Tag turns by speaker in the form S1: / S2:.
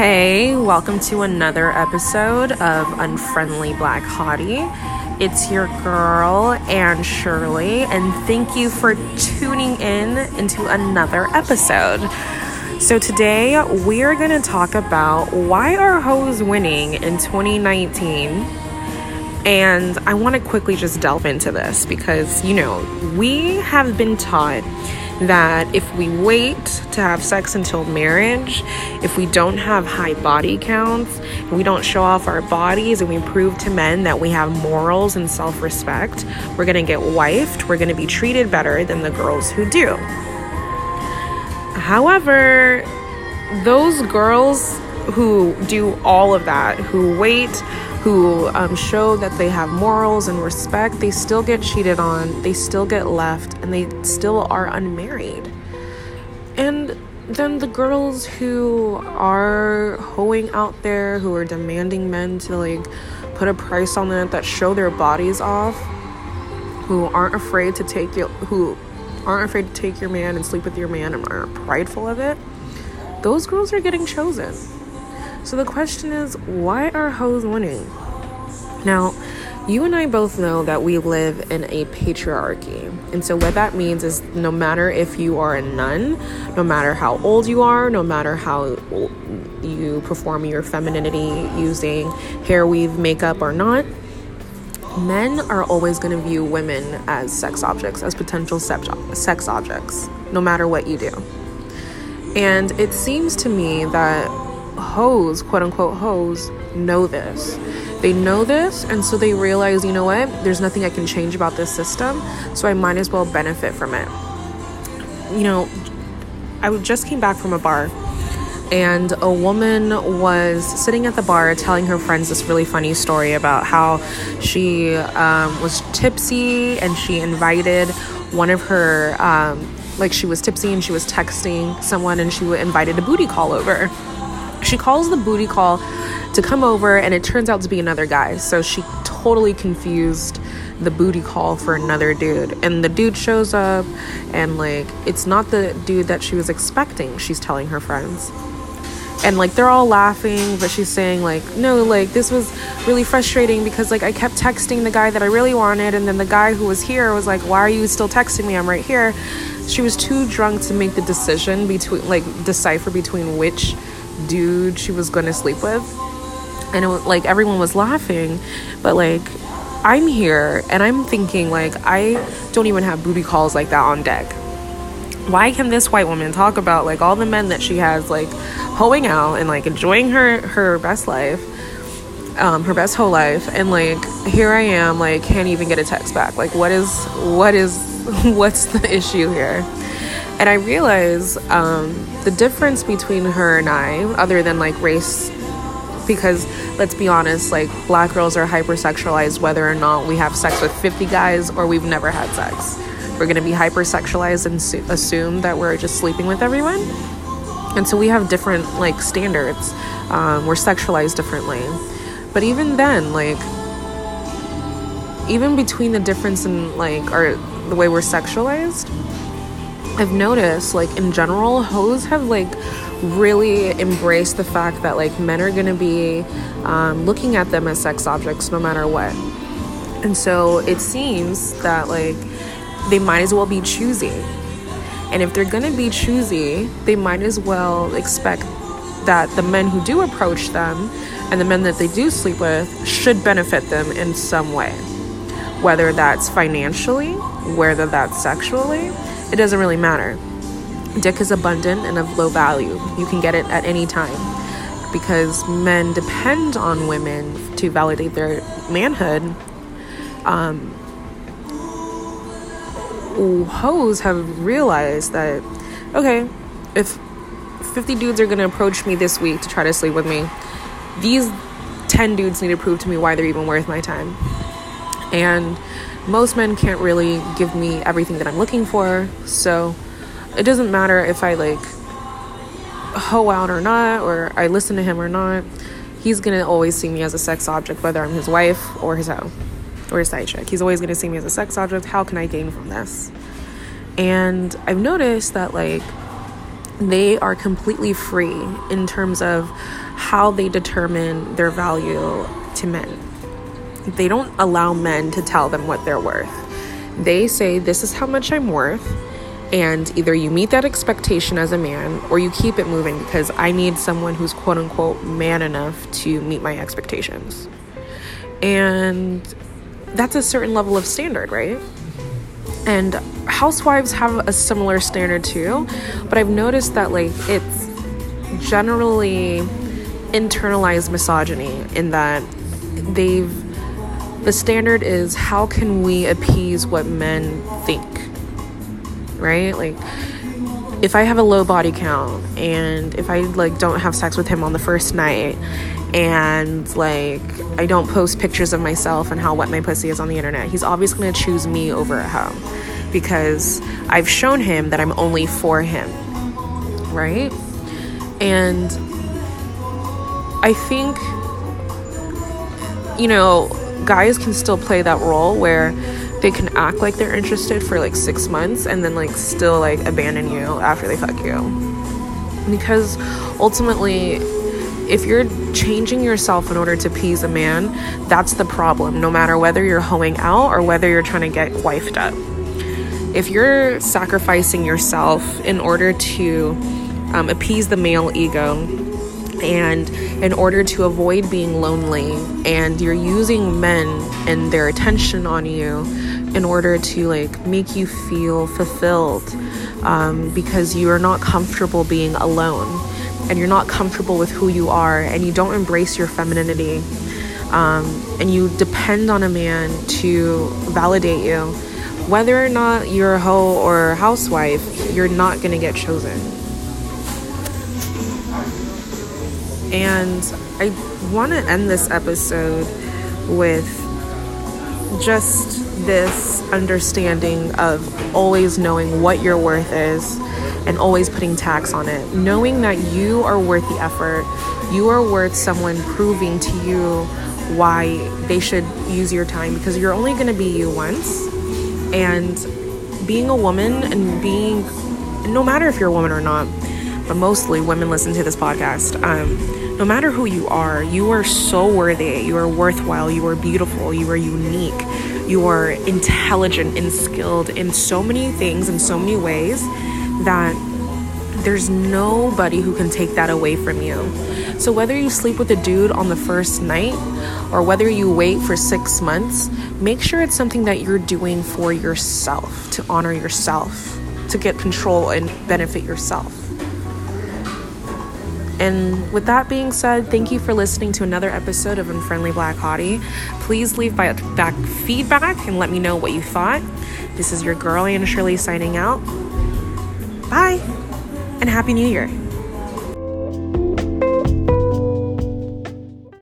S1: Hey, welcome to another episode of Unfriendly Black Hottie. It's your girl, Anne Shirley, and thank you for tuning in into another episode. So, today we're going to talk about why are hoes winning in 2019. And I want to quickly just delve into this because, you know, we have been taught that if we wait to have sex until marriage, if we don't have high body counts, we don't show off our bodies, and we prove to men that we have morals and self respect, we're gonna get wifed, we're gonna be treated better than the girls who do. However, those girls who do all of that, who wait, who um, show that they have morals and respect, they still get cheated on, they still get left, and they still are unmarried. And then the girls who are hoeing out there, who are demanding men to like put a price on it, that show their bodies off, who aren't afraid to take you, who aren't afraid to take your man and sleep with your man and are prideful of it, those girls are getting chosen. So the question is, why are hoes winning? Now, you and I both know that we live in a patriarchy. And so, what that means is no matter if you are a nun, no matter how old you are, no matter how you perform your femininity using hair weave, makeup, or not, men are always going to view women as sex objects, as potential sex objects, no matter what you do. And it seems to me that hoes, quote unquote hoes, know this. They know this, and so they realize, you know what, there's nothing I can change about this system, so I might as well benefit from it. You know, I just came back from a bar, and a woman was sitting at the bar telling her friends this really funny story about how she um, was tipsy and she invited one of her. Um, like she was tipsy and she was texting someone and she invited a booty call over she calls the booty call to come over, and it turns out to be another guy. So she totally confused the booty call for another dude. And the dude shows up, and like, it's not the dude that she was expecting, she's telling her friends. And like, they're all laughing, but she's saying, like, no, like, this was really frustrating because like I kept texting the guy that I really wanted, and then the guy who was here was like, why are you still texting me? I'm right here. She was too drunk to make the decision between, like, decipher between which dude she was gonna sleep with. And it was like everyone was laughing but like i'm here and i'm thinking like i don't even have booty calls like that on deck. Why can this white woman talk about like all the men that she has like hoeing out and like enjoying her her best life um, her best whole life? And like here i am like can't even get a text back. Like what is what is what's the issue here and I realize um, the difference between her and I, other than like race, because let's be honest, like black girls are hypersexualized whether or not we have sex with 50 guys or we've never had sex. We're gonna be hypersexualized and su- assume that we're just sleeping with everyone. And so we have different like standards. Um, we're sexualized differently. But even then, like, even between the difference in like our the way we're sexualized, I've noticed, like in general, hoes have like really embraced the fact that like men are gonna be um, looking at them as sex objects no matter what. And so it seems that like they might as well be choosy. And if they're gonna be choosy, they might as well expect that the men who do approach them and the men that they do sleep with should benefit them in some way. Whether that's financially, whether that's sexually, it doesn't really matter. Dick is abundant and of low value. You can get it at any time because men depend on women to validate their manhood. Um, hoes have realized that, okay, if 50 dudes are gonna approach me this week to try to sleep with me, these 10 dudes need to prove to me why they're even worth my time. And most men can't really give me everything that I'm looking for. So it doesn't matter if I like hoe out or not, or I listen to him or not. He's gonna always see me as a sex object, whether I'm his wife or his hoe or his side chick. He's always gonna see me as a sex object. How can I gain from this? And I've noticed that like they are completely free in terms of how they determine their value to men. They don't allow men to tell them what they're worth. They say, This is how much I'm worth. And either you meet that expectation as a man or you keep it moving because I need someone who's quote unquote man enough to meet my expectations. And that's a certain level of standard, right? And housewives have a similar standard too, but I've noticed that like it's generally internalized misogyny in that they've the standard is how can we appease what men think right? Like if i have a low body count and if i like don't have sex with him on the first night and like i don't post pictures of myself and how wet my pussy is on the internet he's obviously going to choose me over a hoe because i've shown him that i'm only for him right? And I think, you know, guys can still play that role where they can act like they're interested for like six months and then like still like abandon you after they fuck you. Because ultimately, if you're changing yourself in order to please a man, that's the problem, no matter whether you're hoeing out or whether you're trying to get wifed up. If you're sacrificing yourself in order to um, appease the male ego, and in order to avoid being lonely and you're using men and their attention on you in order to like make you feel fulfilled um, because you are not comfortable being alone and you're not comfortable with who you are and you don't embrace your femininity um, and you depend on a man to validate you. Whether or not you're a hoe or a housewife you're not going to get chosen And I want to end this episode with just this understanding of always knowing what your worth is and always putting tax on it. Knowing that you are worth the effort, you are worth someone proving to you why they should use your time because you're only going to be you once. And being a woman and being, no matter if you're a woman or not, but mostly women listen to this podcast. Um, no matter who you are, you are so worthy, you are worthwhile, you are beautiful, you are unique, you are intelligent and skilled in so many things, in so many ways that there's nobody who can take that away from you. So, whether you sleep with a dude on the first night or whether you wait for six months, make sure it's something that you're doing for yourself, to honor yourself, to get control and benefit yourself. And with that being said, thank you for listening to another episode of Unfriendly Black Hottie. Please leave back feedback and let me know what you thought. This is your girl, Anna Shirley, signing out. Bye, and Happy New Year.